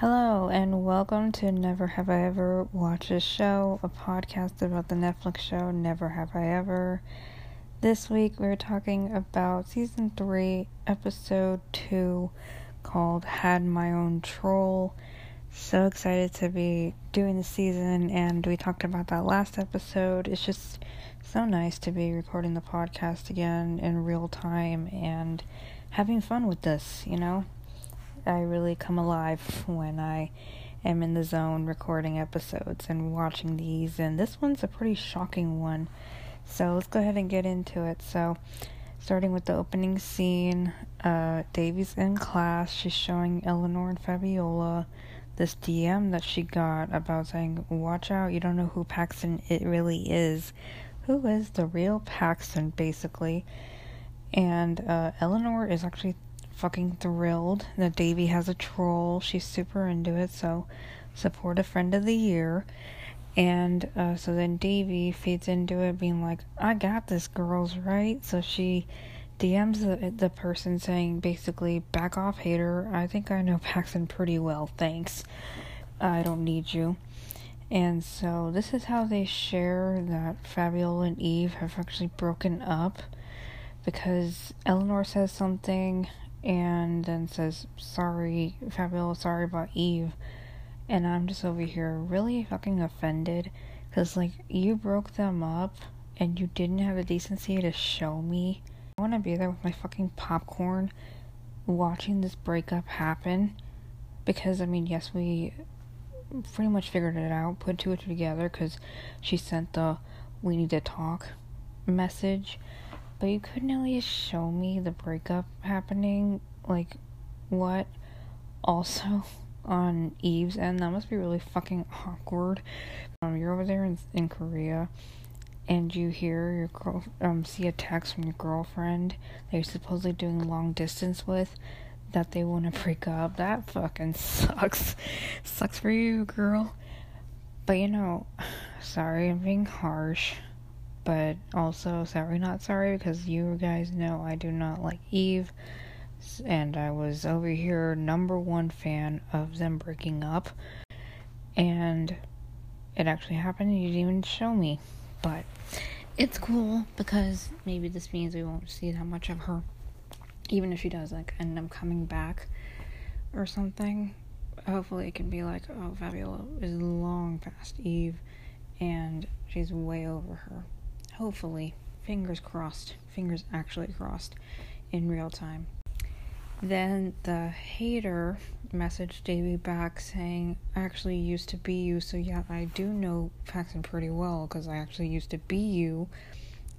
Hello, and welcome to Never Have I Ever Watched a Show, a podcast about the Netflix show Never Have I Ever. This week we're talking about season 3, episode 2, called Had My Own Troll. So excited to be doing the season, and we talked about that last episode. It's just so nice to be recording the podcast again in real time and having fun with this, you know? I really come alive when I am in the zone recording episodes and watching these. And this one's a pretty shocking one. So let's go ahead and get into it. So, starting with the opening scene, uh, Devi's in class. She's showing Eleanor and Fabiola this DM that she got about saying, Watch out, you don't know who Paxton it really is. Who is the real Paxton, basically? And uh, Eleanor is actually fucking thrilled that Devi has a troll. She's super into it, so support a friend of the year. And uh, so then Devi feeds into it, being like, I got this, girls, right? So she DMs the, the person saying, basically, back off, hater. I think I know Paxton pretty well, thanks. I don't need you. And so this is how they share that Fabiola and Eve have actually broken up because Eleanor says something and then says, Sorry, Fabiola, sorry about Eve. And I'm just over here really fucking offended because, like, you broke them up and you didn't have the decency to show me. I want to be there with my fucking popcorn watching this breakup happen because, I mean, yes, we pretty much figured it out, put two or two together because she sent the we need to talk message but you couldn't at least show me the breakup happening. Like, what? Also, on Eve's end, that must be really fucking awkward. Um, you're over there in, in Korea, and you hear your girl, um, see a text from your girlfriend that you're supposedly doing long distance with, that they want to break up. That fucking sucks. sucks for you, girl. But you know, sorry, I'm being harsh but also sorry not sorry because you guys know I do not like Eve and I was over here number one fan of them breaking up and it actually happened and you didn't even show me but it's cool because maybe this means we won't see that much of her even if she does like end up coming back or something. Hopefully it can be like oh Fabiola is long past Eve and she's way over her hopefully, fingers crossed, fingers actually crossed, in real time. Then the hater messaged Devi back saying, actually used to be you, so yeah, I do know Paxton pretty well because I actually used to be you.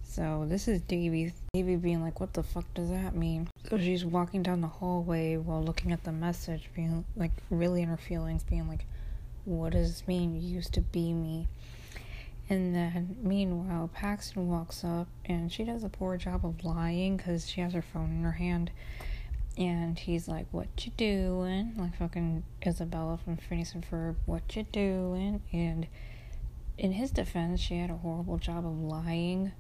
So this is Devi. Devi being like, what the fuck does that mean? So she's walking down the hallway while looking at the message, being like really in her feelings, being like, what does this mean? You used to be me. And then, meanwhile, Paxton walks up and she does a poor job of lying because she has her phone in her hand. And he's like, What you doing? Like fucking Isabella from Phineas and Ferb, What you doing? And in his defense, she had a horrible job of lying,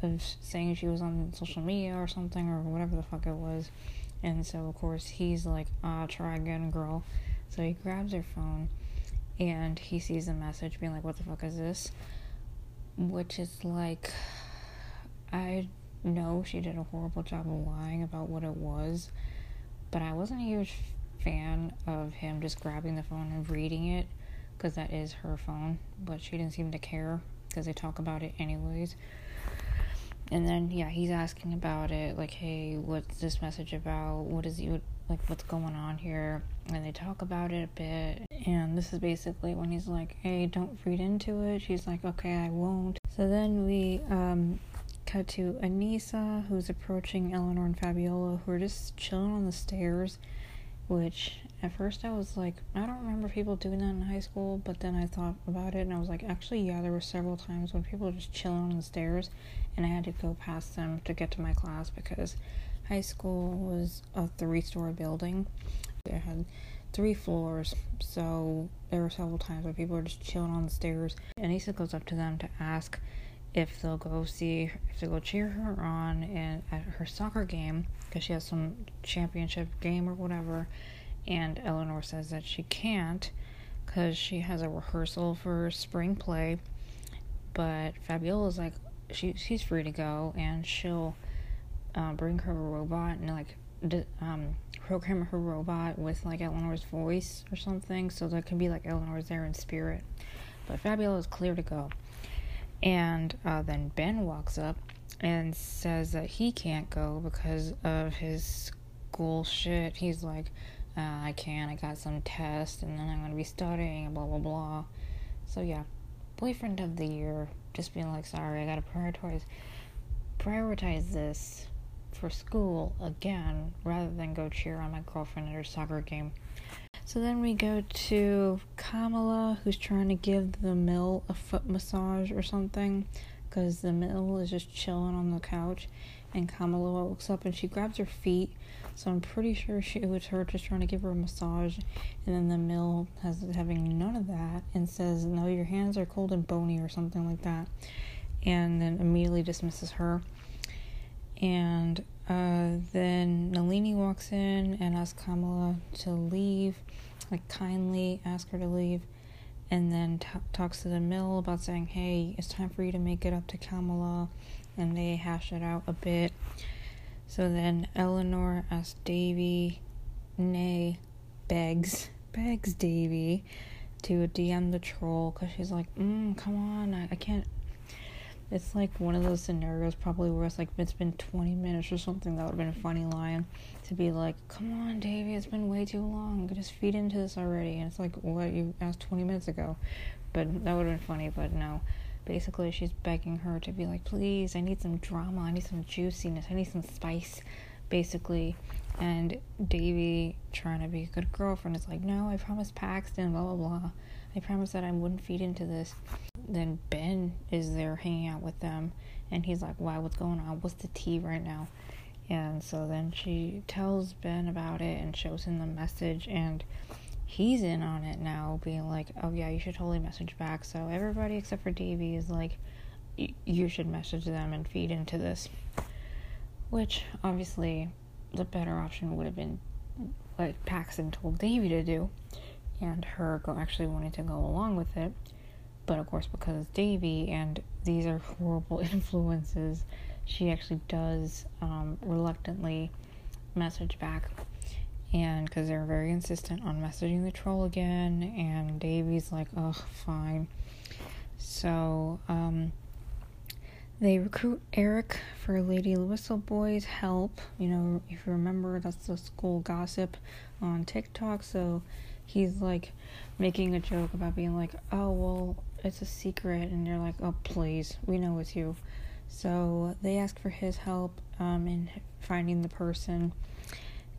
of saying she was on social media or something or whatever the fuck it was. And so, of course, he's like, Ah, try again, girl. So he grabs her phone and he sees the message being like, What the fuck is this? Which is like I know she did a horrible job of lying about what it was, but I wasn't a huge fan of him just grabbing the phone and reading it because that is her phone, but she didn't seem to care because they talk about it anyways. And then yeah, he's asking about it like, "Hey, what's this message about? What is you like what's going on here?" And they talk about it a bit and this is basically when he's like, hey, don't read into it. She's like, okay, I won't. So then we um, cut to Aneesa, who's approaching Eleanor and Fabiola, who are just chilling on the stairs. Which at first I was like, I don't remember people doing that in high school, but then I thought about it and I was like, actually, yeah, there were several times when people were just chilling on the stairs and I had to go past them to get to my class because high school was a three story building. It had three floors, so there were several times where people were just chilling on the stairs. And Issa goes up to them to ask if they'll go see, if they'll go cheer her on at her soccer game because she has some championship game or whatever. and Eleanor says that she can't because she has a rehearsal for spring play. But Fabiola's like, she she's free to go, and she'll uh, bring her a robot and like um, program her robot with like Eleanor's voice or something, so that can be like Eleanor's there in spirit. But Fabiola is clear to go, and uh, then Ben walks up and says that he can't go because of his school shit. He's like, uh, I can't. I got some test, and then I'm gonna be studying, blah blah blah. So yeah, boyfriend of the year. Just being like, sorry, I gotta prioritize prioritize this for school again rather than go cheer on my girlfriend at her soccer game. So then we go to Kamala, who's trying to give the mill a foot massage or something because the mill is just chilling on the couch. And Kamala wakes up and she grabs her feet. So I'm pretty sure she, it was her just trying to give her a massage. And then the mill has having none of that and says, No, your hands are cold and bony or something like that. And then immediately dismisses her. And uh, then Nalini walks in and asks Kamala to leave, like kindly ask her to leave, and then t- talks to the mill about saying, "Hey, it's time for you to make it up to Kamala," and they hash it out a bit. So then Eleanor asks Devi, nay, begs, begs Devi to DM the troll because she's like, mm, "Come on, I, I can't it's like one of those scenarios probably where it's like it's been 20 minutes or something. That would have been a funny line to be like, "Come on, Devi, it's been way too long. Just feed into this already." And it's like, "What you asked 20 minutes ago," but that would have been funny. But no, basically, she's begging her to be like, "Please, I need some drama. I need some juiciness. I need some spice." Basically, and Devi trying to be a good girlfriend is like, "No, I promised Paxton. Blah blah blah. I promised that I wouldn't feed into this." Then Ben is there hanging out with them, and he's like, "Why? What's going on? What's the tea right now?" And so then she tells Ben about it and shows him the message, and he's in on it now, being like, "Oh yeah, you should totally message back." So everybody except for Devi is like, "You should message them and feed into this," which obviously the better option would have been what Paxton told Devi to do, and her actually wanting to go along with it. But of course, because it's Devi and these are horrible influences, she actually does um, reluctantly message back. And because they're very insistent on messaging the troll again, and Devi's like, oh, fine. So, um, they recruit Eric for Lady Whistleboy's help. You know, if you remember, that's the school gossip on TikTok. So he's like making a joke about being like, oh, well, it's a secret and they're like oh please we know it's you. So they ask for his help um, in finding the person.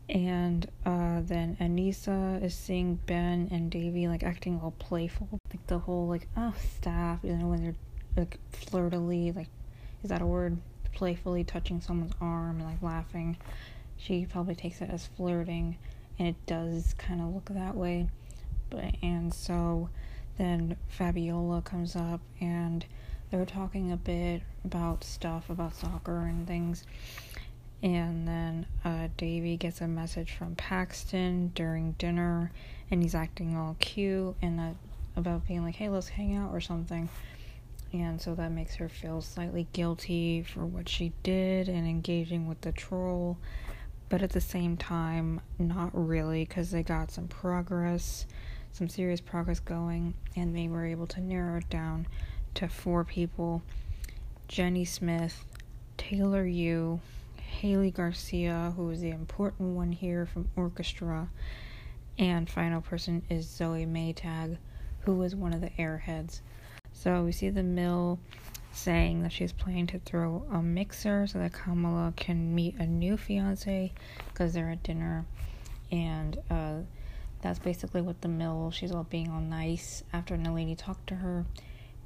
And uh, then anissa is seeing ben and davy like acting all playful. Like the whole like oh staff you know when they're like flirtily like is that a word? Playfully touching someone's arm and like laughing. She probably takes it as flirting and it does kind of look that way but and so then Fabiola comes up and they're talking a bit about stuff about soccer and things. And then uh, Devi gets a message from Paxton during dinner, and he's acting all cute and about being like, "Hey, let's hang out" or something. And so that makes her feel slightly guilty for what she did and engaging with the troll, but at the same time, not really, because they got some progress some serious progress going, and they were able to narrow it down to four people Jenny Smith, Taylor Yu, Haley Garcia, who is the important one here from orchestra, and final person is Zoe Maytag, who was one of the airheads. So we see the mill saying that she's planning to throw a mixer so that Kamala can meet a new fiance because they're at dinner, and uh, that's basically what the mill she's all being all nice after Nalini talked to her.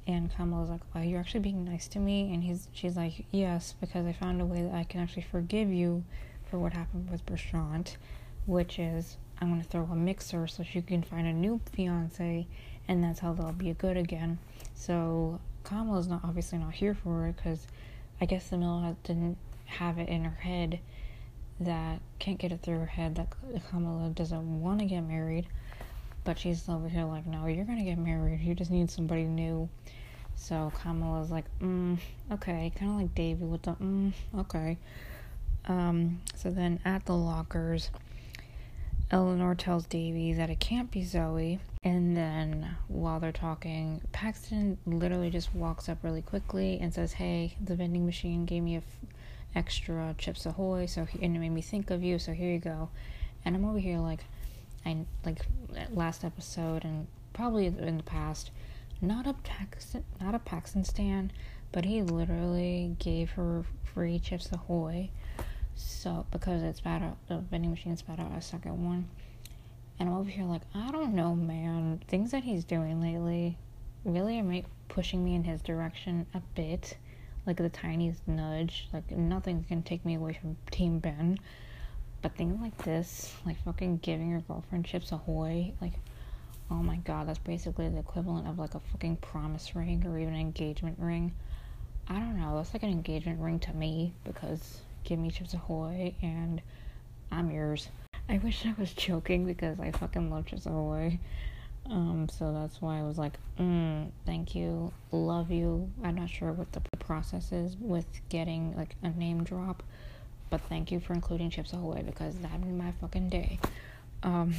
And Kamala's like, "Wow, you're actually being nice to me," and he's she's like, "Yes, because I found a way that I can actually forgive you for what happened with Prashant, which is I'm gonna throw a mixer so she can find a new fiance, and that's how they'll be good again." So Kamala's not obviously not here for it because I guess the mill didn't have it in her head that can't get it through her head that Kamala doesn't want to get married, but she's over here like, no, you're gonna get married. You just need somebody new. So Kamala's like, mm, okay, kind of like Devi with the, mm, okay. Um, so then at the lockers, Eleanor tells Devi that it can't be Zoe, and then while they're talking, Paxton literally just walks up really quickly and says, "Hey, the vending machine gave me a f- extra Chips Ahoy, so he, and it made me think of you. So here you go." And I'm over here like, I like last episode and probably in the past, not a Paxton, not a Paxton stan, but he literally gave her free Chips Ahoy so because it's bad the vending machine spat out a second one. And I'm over here like, I don't know, man. Things that he's doing lately really are pushing me in his direction a bit. Like the tiniest nudge. Like nothing's gonna take me away from Team Ben. But things like this, like fucking giving your girlfriend chips ahoy, like oh my god, that's basically the equivalent of like a fucking promise ring or even an engagement ring. I don't know, that's like an engagement ring to me because give me Chips Ahoy, and I'm yours. I wish I was joking because I fucking love Chips Ahoy. Um, so that's why I was like, mm, thank you, love you. I'm not sure what the process is with getting like a name drop, but thank you for including Chips Ahoy because that made my fucking day. Um,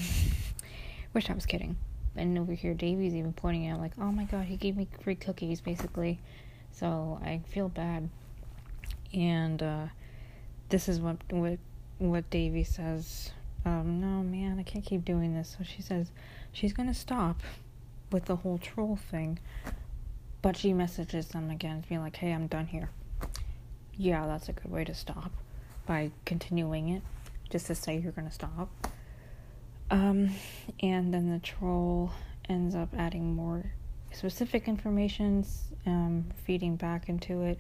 wish I was kidding. And over here, Devi's even pointing out, like, oh my god, he gave me free cookies, basically. So I feel bad. And, uh, this is what what what Devi says. Um, no, man, I can't keep doing this. So she says she's gonna stop with the whole troll thing, but she messages them again, being like, "Hey, I'm done here." Yeah, that's a good way to stop by continuing it, just to say you're gonna stop. Um, and then the troll ends up adding more specific information, um, feeding back into it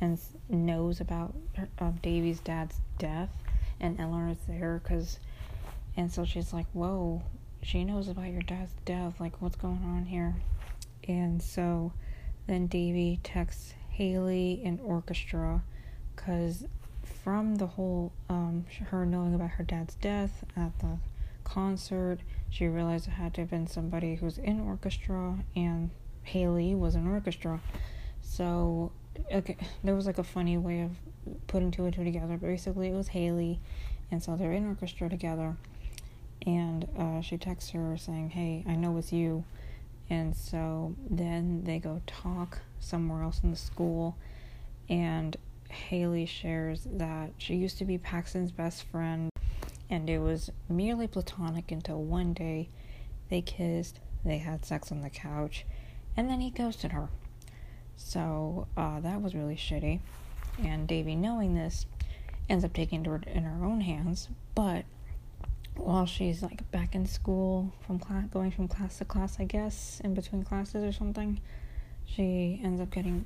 and knows about uh, Devi's dad's death, and Eleanor's there because, and so she's like, "Whoa, she knows about your dad's death. Like, what's going on here?" And so, then Devi texts Haley and Orchestra, because from the whole um, her knowing about her dad's death at the concert, she realized it had to have been somebody who's in orchestra, and Haley was in orchestra. So okay, there was like a funny way of putting two and two together. Basically, it was Haley, and so they're in orchestra together. And uh, she texts her saying, "Hey, I know it's you." And so then they go talk somewhere else in the school, and Haley shares that she used to be Paxton's best friend, and it was merely platonic until one day they kissed, they had sex on the couch, and then he ghosted her. So uh, that was really shitty. And Devi, knowing this, ends up taking it in her own hands. But while she's like back in school from class, going from class to class, I guess, in between classes or something, she ends up getting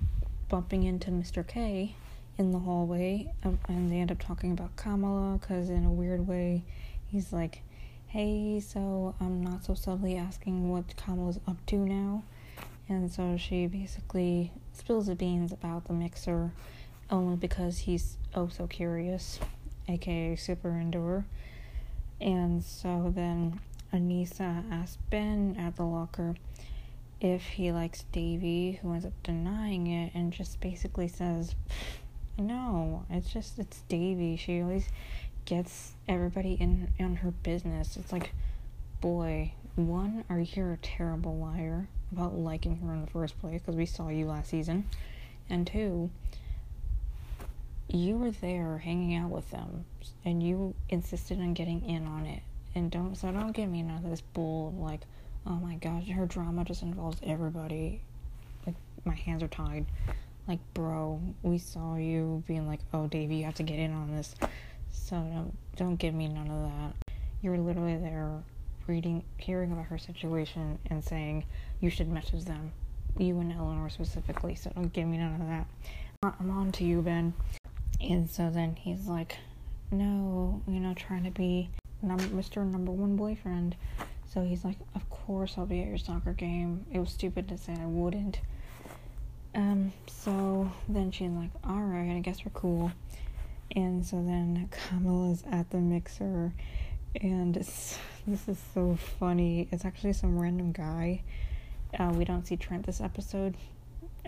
bumping into Mr. K in the hallway, um, and they end up talking about Kamala because in a weird way, he's like, "Hey, so I'm not so subtly asking what Kamala's up to now." And so she basically spills the beans about the mixer only because he's oh so curious, aka super endure. And so then Aneesa asks Ben at the locker if he likes Devi, who ends up denying it and just basically says, No, it's just it's Devi. She always gets everybody in on her business. It's like, boy, one, are you a terrible liar? about liking her in the first place because we saw you last season. And two, you were there hanging out with them and you insisted on getting in on it. And don't so don't give me none of this bull like, oh my gosh, her drama just involves everybody. Like my hands are tied. Like, bro, we saw you being like, oh Devi, you have to get in on this. So don't don't give me none of that. You were literally there reading, hearing about her situation, and saying you should message them, you and Eleanor specifically. So don't give me none of that. I'm on to you, Ben. And so then he's like, no, you know, trying to be number, Mr. Number One boyfriend. So he's like, of course I'll be at your soccer game. It was stupid to say I wouldn't. Um, so then she's like, alright, I guess we're cool. And so then Kamala's at the mixer, and this is so funny. It's actually some random guy. Uh, we don't see Trent this episode,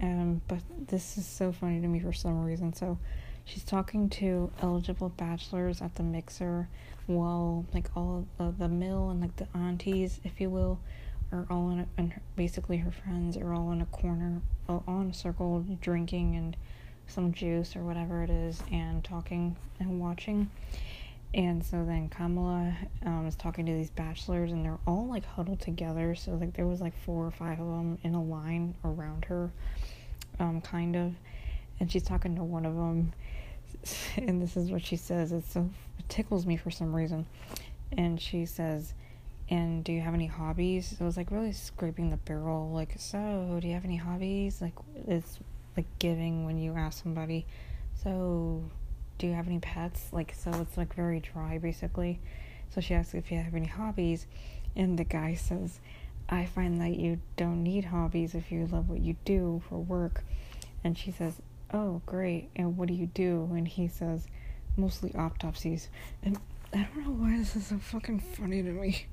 um, but this is so funny to me for some reason. So she's talking to eligible bachelors at the mixer while like all of the mill and like the aunties, if you will, are all in a, and basically her friends are all in a corner, all on a circle, drinking and some juice or whatever it is, and talking and watching. And so then Kamala um, is talking to these bachelors, and they're all like huddled together. So like there was like four or five of them in a line around her, um, kind of. And she's talking to one of them, and this is what she says. It's so it tickles me for some reason. And she says, "And do you have any hobbies?" So it was like really scraping the barrel. Like, so do you have any hobbies? Like it's like giving when you ask somebody, so do you have any pets? Like, so it's like very dry basically. So she asks if you have any hobbies, and the guy says, I find that you don't need hobbies if you love what you do for work. And she says, Oh, great. And what do you do? And he says, Mostly autopsies. And I don't know why this is so fucking funny to me.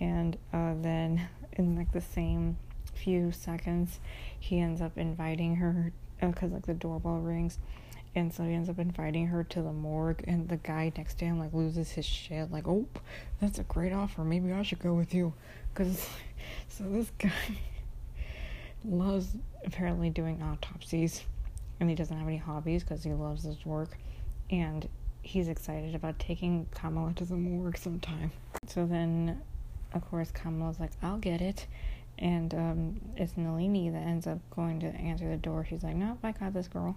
And uh, then in like the same few seconds, he ends up inviting her because uh, like the doorbell rings, and so he ends up inviting her to the morgue. And the guy next to him like loses his shit, like, "Oh, that's a great offer. Maybe I should go with you." Because so this guy loves apparently doing autopsies, and he doesn't have any hobbies because he loves his work, and he's excited about taking Kamala to the morgue sometime. So then, of course, Kamala's like, "I'll get it." and um, it's Nalini that ends up going to answer the door. She's like, "Nope, I got this girl."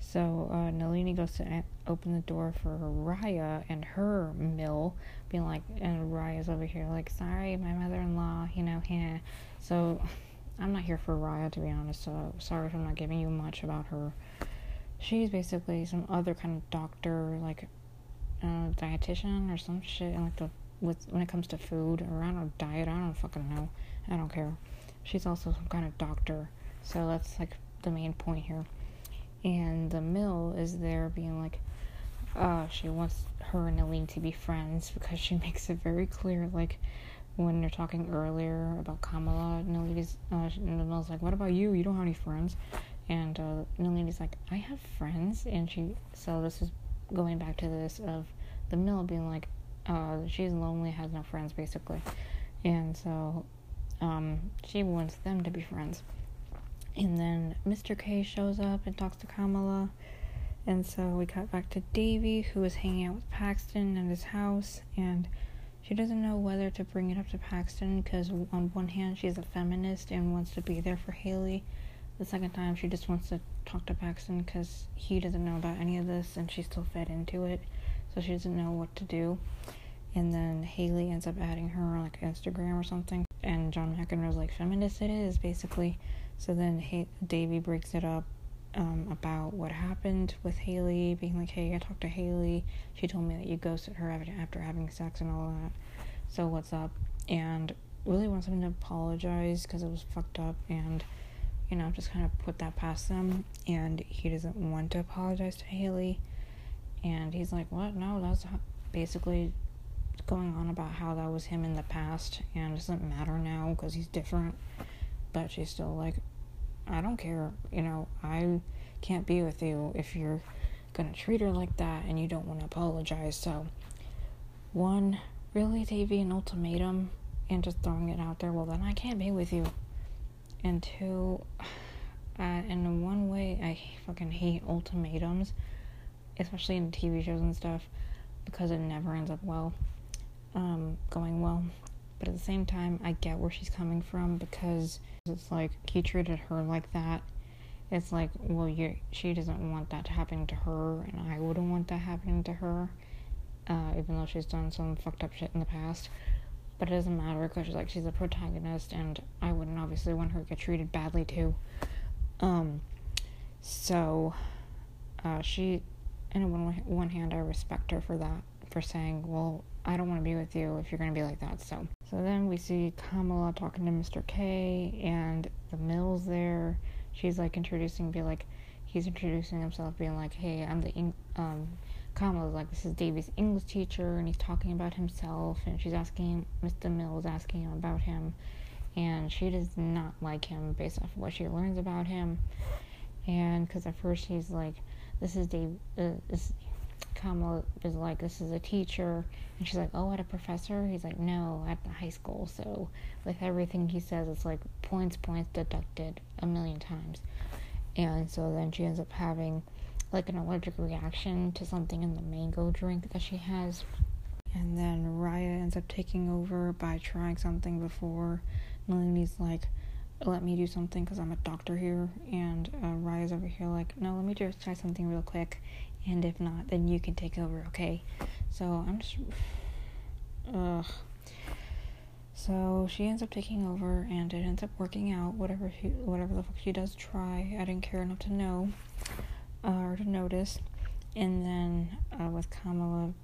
So uh, Nalini goes to open the door for Raya and her mill, being like, and Raya's over here like, "Sorry, my mother-in-law, you know, yeah." So I'm not here for Raya to be honest. So sorry if I'm not giving you much about her. She's basically some other kind of doctor, like uh, dietitian or some shit, and like the with when it comes to food or I don't diet. I don't fucking know. I don't care. She's also some kind of doctor. So that's like the main point here. And the mill is there being like, uh, she wants her and Aline to be friends because she makes it very clear, like, when they're talking earlier about Kamala, Nalini's, uh, Nalini's like, what about you? You don't have any friends. And, uh, Nalini's like, I have friends. And she, so this is going back to this of the mill being like, uh, she's lonely, has no friends, basically. And so um, she wants them to be friends. And then Mr. K shows up and talks to Kamala. And so we cut back to Devi, who is hanging out with Paxton at his house. And she doesn't know whether to bring it up to Paxton because, on one hand, she's a feminist and wants to be there for Haley. The second time, she just wants to talk to Paxton because he doesn't know about any of this and she's still fed into it. So she doesn't know what to do. And then Haley ends up adding her on like Instagram or something and John McEnroe's like, feminist it is, basically. So then Devi breaks it up um, about what happened with Haley, being like, hey, I talked to Haley. She told me that you ghosted her after having sex and all that. So what's up? And really wants him to apologize because it was fucked up and, you know, just kind of put that past them. And he doesn't want to apologize to Haley. And he's like, what? No, that's basically going on about how that was him in the past and it doesn't matter now because he's different. But she's still like, I don't care. You know, I can't be with you if you're gonna treat her like that and you don't want to apologize. So, one, really, Devi, an ultimatum and just throwing it out there, well, then I can't be with you. And two, uh, in one way, I fucking hate ultimatums, especially in TV shows and stuff, because it never ends up well um, going well. But at the same time, I get where she's coming from because it's like he treated her like that. It's like, well, you she doesn't want that to happen to her, and I wouldn't want that happening to her, uh, even though she's done some fucked up shit in the past. But it doesn't matter because she's like she's a protagonist, and I wouldn't obviously want her to get treated badly too. Um, so, uh, she, in one one hand, I respect her for that, for saying, well, I don't want to be with you if you're going to be like that. So, so then we see Kamala talking to Mr. K, and the Mill's there. She's like introducing, be like, he's introducing himself, being like, "Hey, I'm the um." Kamala's like, "This is Devi's English teacher," and he's talking about himself, and she's asking Mr. Mills asking him about him, and she does not like him based off of what she learns about him, and because at first she's like, "This is Dave," uh, this Kamala is like, "This is a teacher," and she's like, "Oh, at a professor?" He's like, "No, at the high school." So with everything he says, it's like points, points deducted a million times, and so then she ends up having like an allergic reaction to something in the mango drink that she has. And then Raya ends up taking over by trying something before Nalini's like, let me do something because I'm a doctor here. And uh, Raya's over here like, no, let me just try something real quick. And if not, then you can take over, okay? So I'm just. Ugh. So she ends up taking over, and it ends up working out. Whatever she, whatever the fuck she does try, I didn't care enough to know uh, or to notice. And then uh, with Kamala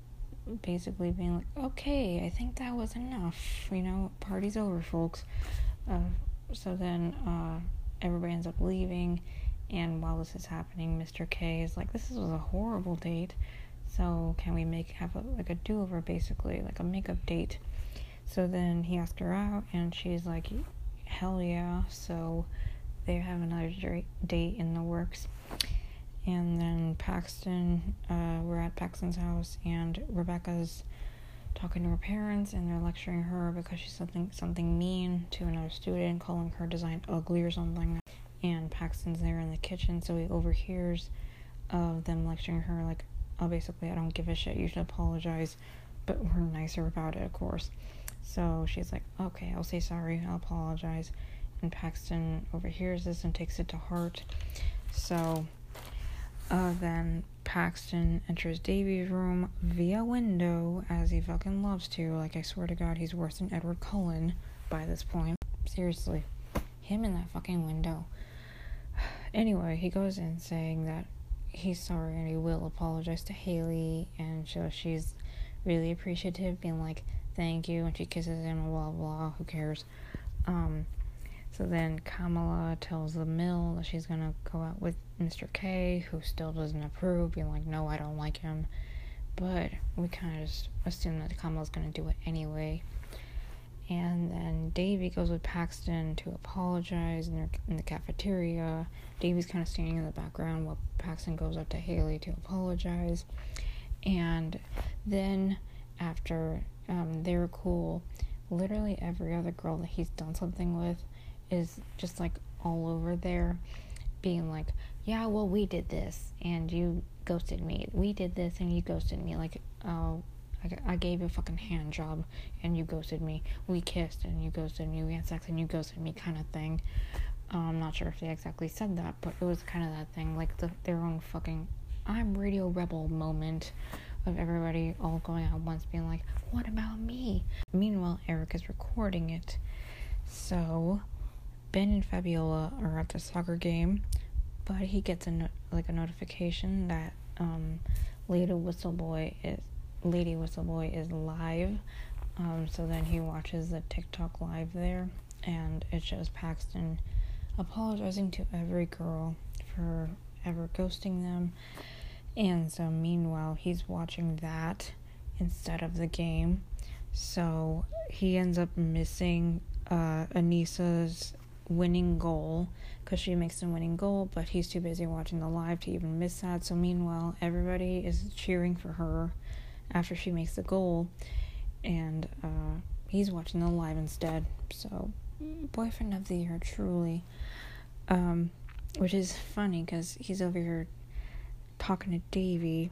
basically being like, okay, I think that was enough. You know, party's over, folks. Uh, so then uh, everybody ends up leaving. And while this is happening, Mr. K is like, this was a horrible date. So can we make have a, like a do over basically, like a makeup date? So then he asked her out, and she's like, hell yeah. So they have another date in the works and then Paxton, uh, we're at Paxton's house, and Rebecca's talking to her parents, and they're lecturing her because she's something something mean to another student, calling her design ugly or something. And Paxton's there in the kitchen, so he overhears of them lecturing her like, "Oh, basically, I don't give a shit. You should apologize." But we're nicer about it, of course. So she's like, "Okay, I'll say sorry. I'll apologize." And Paxton overhears this and takes it to heart. So uh, then Paxton enters Devi's room via window as he fucking loves to. Like, I swear to God, he's worse than Edward Cullen by this point. Seriously. Him in that fucking window. Anyway, he goes in saying that he's sorry and he will apologize to Haley, and so she's really appreciative, being like, thank you, and she kisses him, blah blah, who cares. Um, so then Kamala tells the mill that she's gonna go out with Mr. K, who still doesn't approve, being like, no, I don't like him. But we kind of just assume that Kamala's gonna do it anyway. And then Devi goes with Paxton to apologize in, their, in the cafeteria. Devi's kind of standing in the background while Paxton goes up to Haley to apologize. And then after um, they're cool, literally every other girl that he's done something with is just like all over there being like, yeah, well, we did this and you ghosted me. We did this and you ghosted me. Like, oh, I, I gave you a fucking hand job and you ghosted me. We kissed and you ghosted me. We had sex and you ghosted me, kind of thing. Um, I'm not sure if they exactly said that, but it was kind of that thing, like the their own fucking I'm Radio Rebel moment of everybody all going out once, being like, "What about me?" Meanwhile, Eric is recording it, so Ben and Fabiola are at the soccer game, but he gets a no- like a notification that um, Lady Whistleboy is Lady Whistleboy is live. Um, so then he watches the TikTok live there, and it shows Paxton apologizing to every girl for ever ghosting them. And so meanwhile, he's watching that instead of the game. So he ends up missing uh, Aneesa's winning goal because she makes the winning goal, but he's too busy watching the live to even miss that. So, meanwhile, everybody is cheering for her after she makes the goal, and uh, he's watching the live instead. So, boyfriend of the year, truly. Um, which is funny because he's over here talking to Devi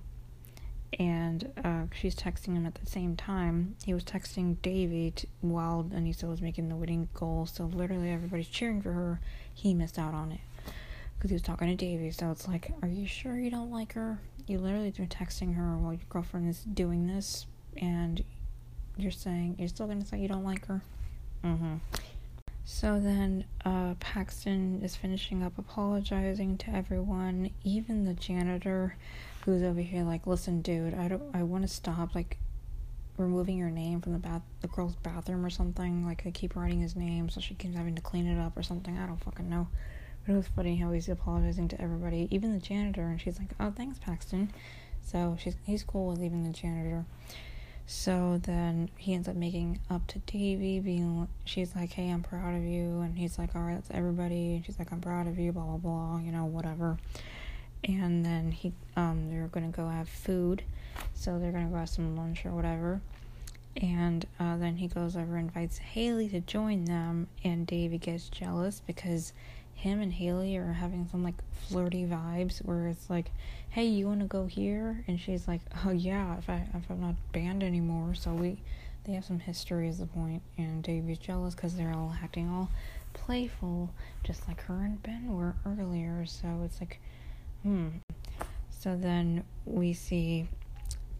and uh, she's texting him at the same time. He was texting Devi t- while Aneesa was making the winning goal, so literally everybody's cheering for her. He missed out on it because he was talking to Devi. So it's like, are you sure you don't like her? You literally been texting her while your girlfriend is doing this, and you're saying you're still gonna say you don't like her. Mm-hmm. So then, uh, Paxton is finishing up apologizing to everyone, even the janitor who's over here like, listen, dude, I don't, I want to stop like removing your name from the bath, the girl's bathroom or something. Like they keep writing his name, so she keeps having to clean it up or something. I don't fucking know. But it was funny how he's apologizing to everybody, even the janitor, and she's like, "Oh, thanks, Paxton." So she's he's cool with even the janitor. So then he ends up making up to Devi, being she's like, "Hey, I'm proud of you," and he's like, "All right, that's everybody." And she's like, "I'm proud of you," blah blah blah, you know, whatever. And then he, um, they're gonna go have food, so they're gonna go have some lunch or whatever. And uh, then he goes over and invites Haley to join them, and Devi gets jealous because him and Haley are having some like flirty vibes where it's like, "Hey, you want to go here?" And she's like, "Oh yeah, if I if I'm not banned anymore." So we they have some history as a point, and Devi's jealous because they're all acting all playful, just like her and Ben were earlier. So it's like, hmm. So then we see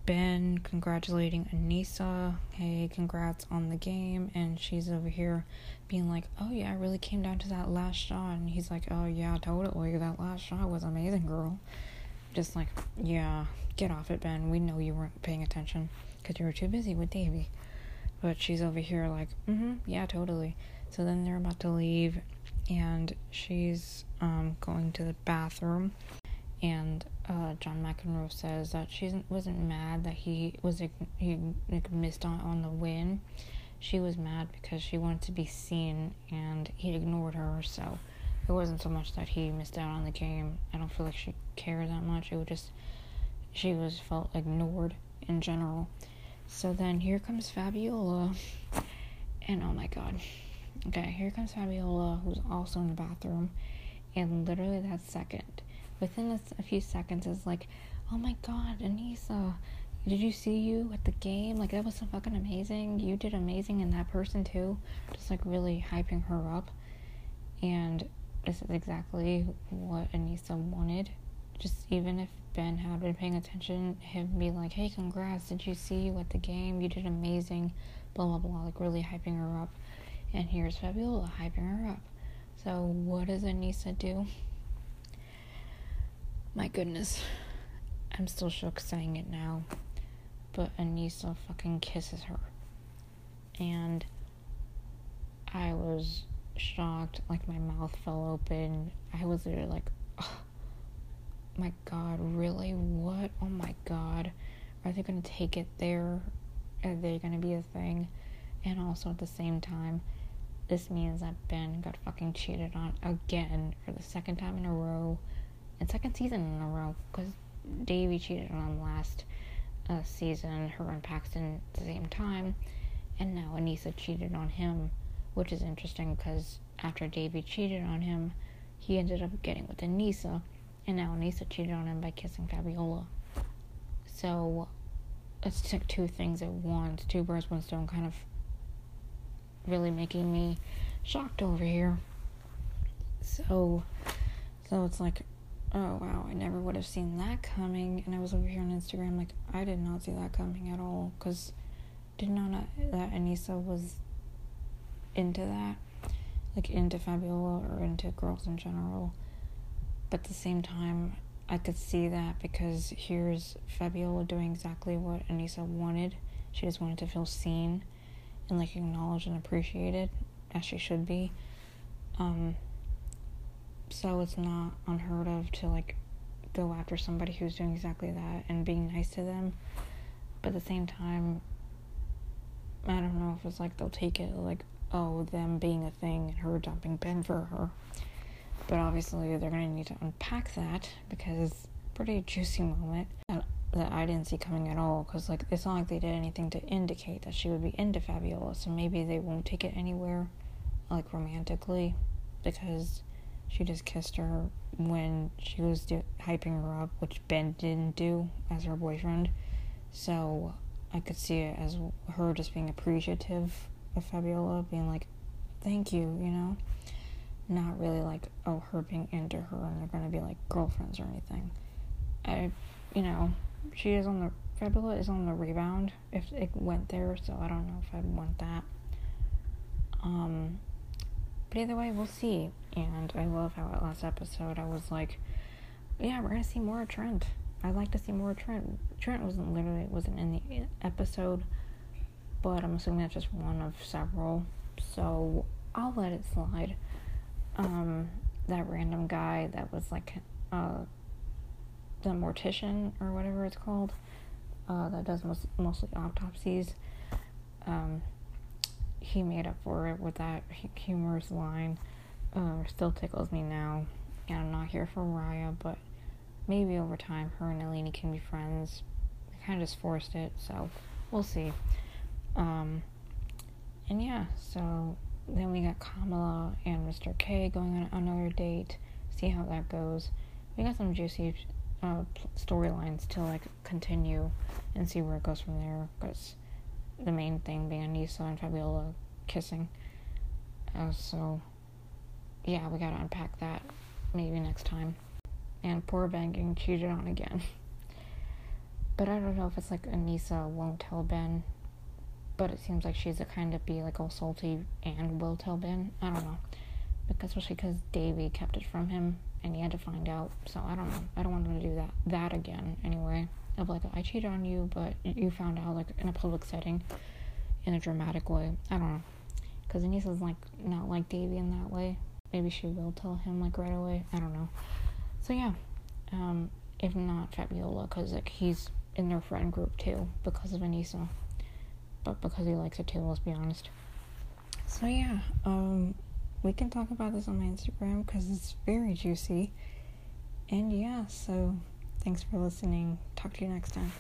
Ben congratulating Aneesa. Hey, congrats on the game. And she's over here being like, oh yeah, I really came down to that last shot. And he's like, oh yeah, totally. That last shot was amazing, girl. Just like, yeah, get off it, Ben. We know you weren't paying attention because you were too busy with Devi. But she's over here like, mm-hmm, yeah, totally. So then they're about to leave, and she's um, going to the bathroom and uh, John McEnroe says that she wasn't mad that he was he like, missed on on the win. She was mad because she wanted to be seen and he ignored her. So it wasn't so much that he missed out on the game. I don't feel like she cared that much. It was just she was felt ignored in general. So then here comes Fabiola, and oh my god. Okay, here comes Fabiola, who's also in the bathroom, and literally that second within a, a few seconds is like, oh my god, Aneesa, did you see you at the game? Like that was so fucking amazing. You did amazing, and that person too. Just like really hyping her up, and this is exactly what Aneesa wanted. Just even if Ben had been paying attention, him be like, "Hey, congrats! Did you see you at the game? You did amazing." Blah blah blah, like really hyping her up. And here's Fabiola hyping her up. So what does Aneesa do? My goodness. I'm still shook saying it now. But Aneesa fucking kisses her. And I was shocked. Like, my mouth fell open. I was there, like, oh, my god, really? What? Oh my god. Are they gonna take it there? Are they gonna be a thing? And also at the same time, this means that Ben got fucking cheated on again for the second time in a row and second season in a row because Devi cheated on him last uh, season, her and Paxton at the same time, and now Aneesa cheated on him, which is interesting because after Devi cheated on him, he ended up getting with Aneesa, and now Aneesa cheated on him by kissing Fabiola. So it's like two things at once, two birds, one stone, kind of really making me shocked over here. So, so it's like oh wow, I never would have seen that coming. And I was over here on Instagram, like, I did not see that coming at all. Because didn't know that Aneesa was into that. Like, into Fabiola or into girls in general. But at the same time, I could see that because here's Fabiola doing exactly what Aneesa wanted. She just wanted to feel seen and like acknowledged and appreciated as she should be. Um, so it's not unheard of to like go after somebody who's doing exactly that and being nice to them. But at the same time, I don't know if it's like they'll take it like, oh, them being a thing and her dumping Ben for her. But obviously, they're gonna need to unpack that because it's a pretty juicy moment that, that I didn't see coming at all. Because like it's not like they did anything to indicate that she would be into Fabiola, so maybe they won't take it anywhere, like romantically, because she just kissed her when she was do- hyping her up, which Ben didn't do as her boyfriend. So I could see it as her just being appreciative of Fabiola, being like, thank you, you know? Not really like, oh, her being into her and they're gonna be like girlfriends or anything. I, you know, she is on the, Fabiola is on the rebound if it went there, so I don't know if I'd want that. Um, but either way, we'll see. And I love how at last episode I was like, yeah, we're gonna see more of Trent. I'd like to see more of Trent. Trent wasn't literally wasn't in the episode, but I'm assuming that's just one of several. So I'll let it slide. Um, that random guy that was like uh, the mortician or whatever it's called uh, that does most, mostly autopsies. Um, he made up for it with that humorous line. Uh, still tickles me now. And I'm not here for Raya, but maybe over time her and Nalini can be friends. They kind of just forced it, so we'll see. Um, and yeah, so then we got Kamala and Mr. K going on another date. See how that goes. We got some juicy uh, storylines to like continue and see where it goes from there. Because the main thing being Aneesa and Fabiola kissing. Uh, so yeah, we gotta unpack that maybe next time. And poor Ben getting cheated on again. but I don't know if it's like Aneesa won't tell Ben but it seems like she's the kind to be like all salty and will tell Ben. I don't know, because especially because Devi kept it from him and he had to find out. So I don't know. I don't want him to do that that again. Anyway, of like I cheated on you, but you found out like in a public setting, in a dramatic way. I don't know, because Aneesa's like not like Devi in that way. Maybe she will tell him like right away. I don't know. So yeah, um, if not Fabiola, because like he's in their friend group too because of Aneesa but because he likes it too, let's be honest. So yeah, um, we can talk about this on my Instagram because it's very juicy. And yeah, so thanks for listening. Talk to you next time.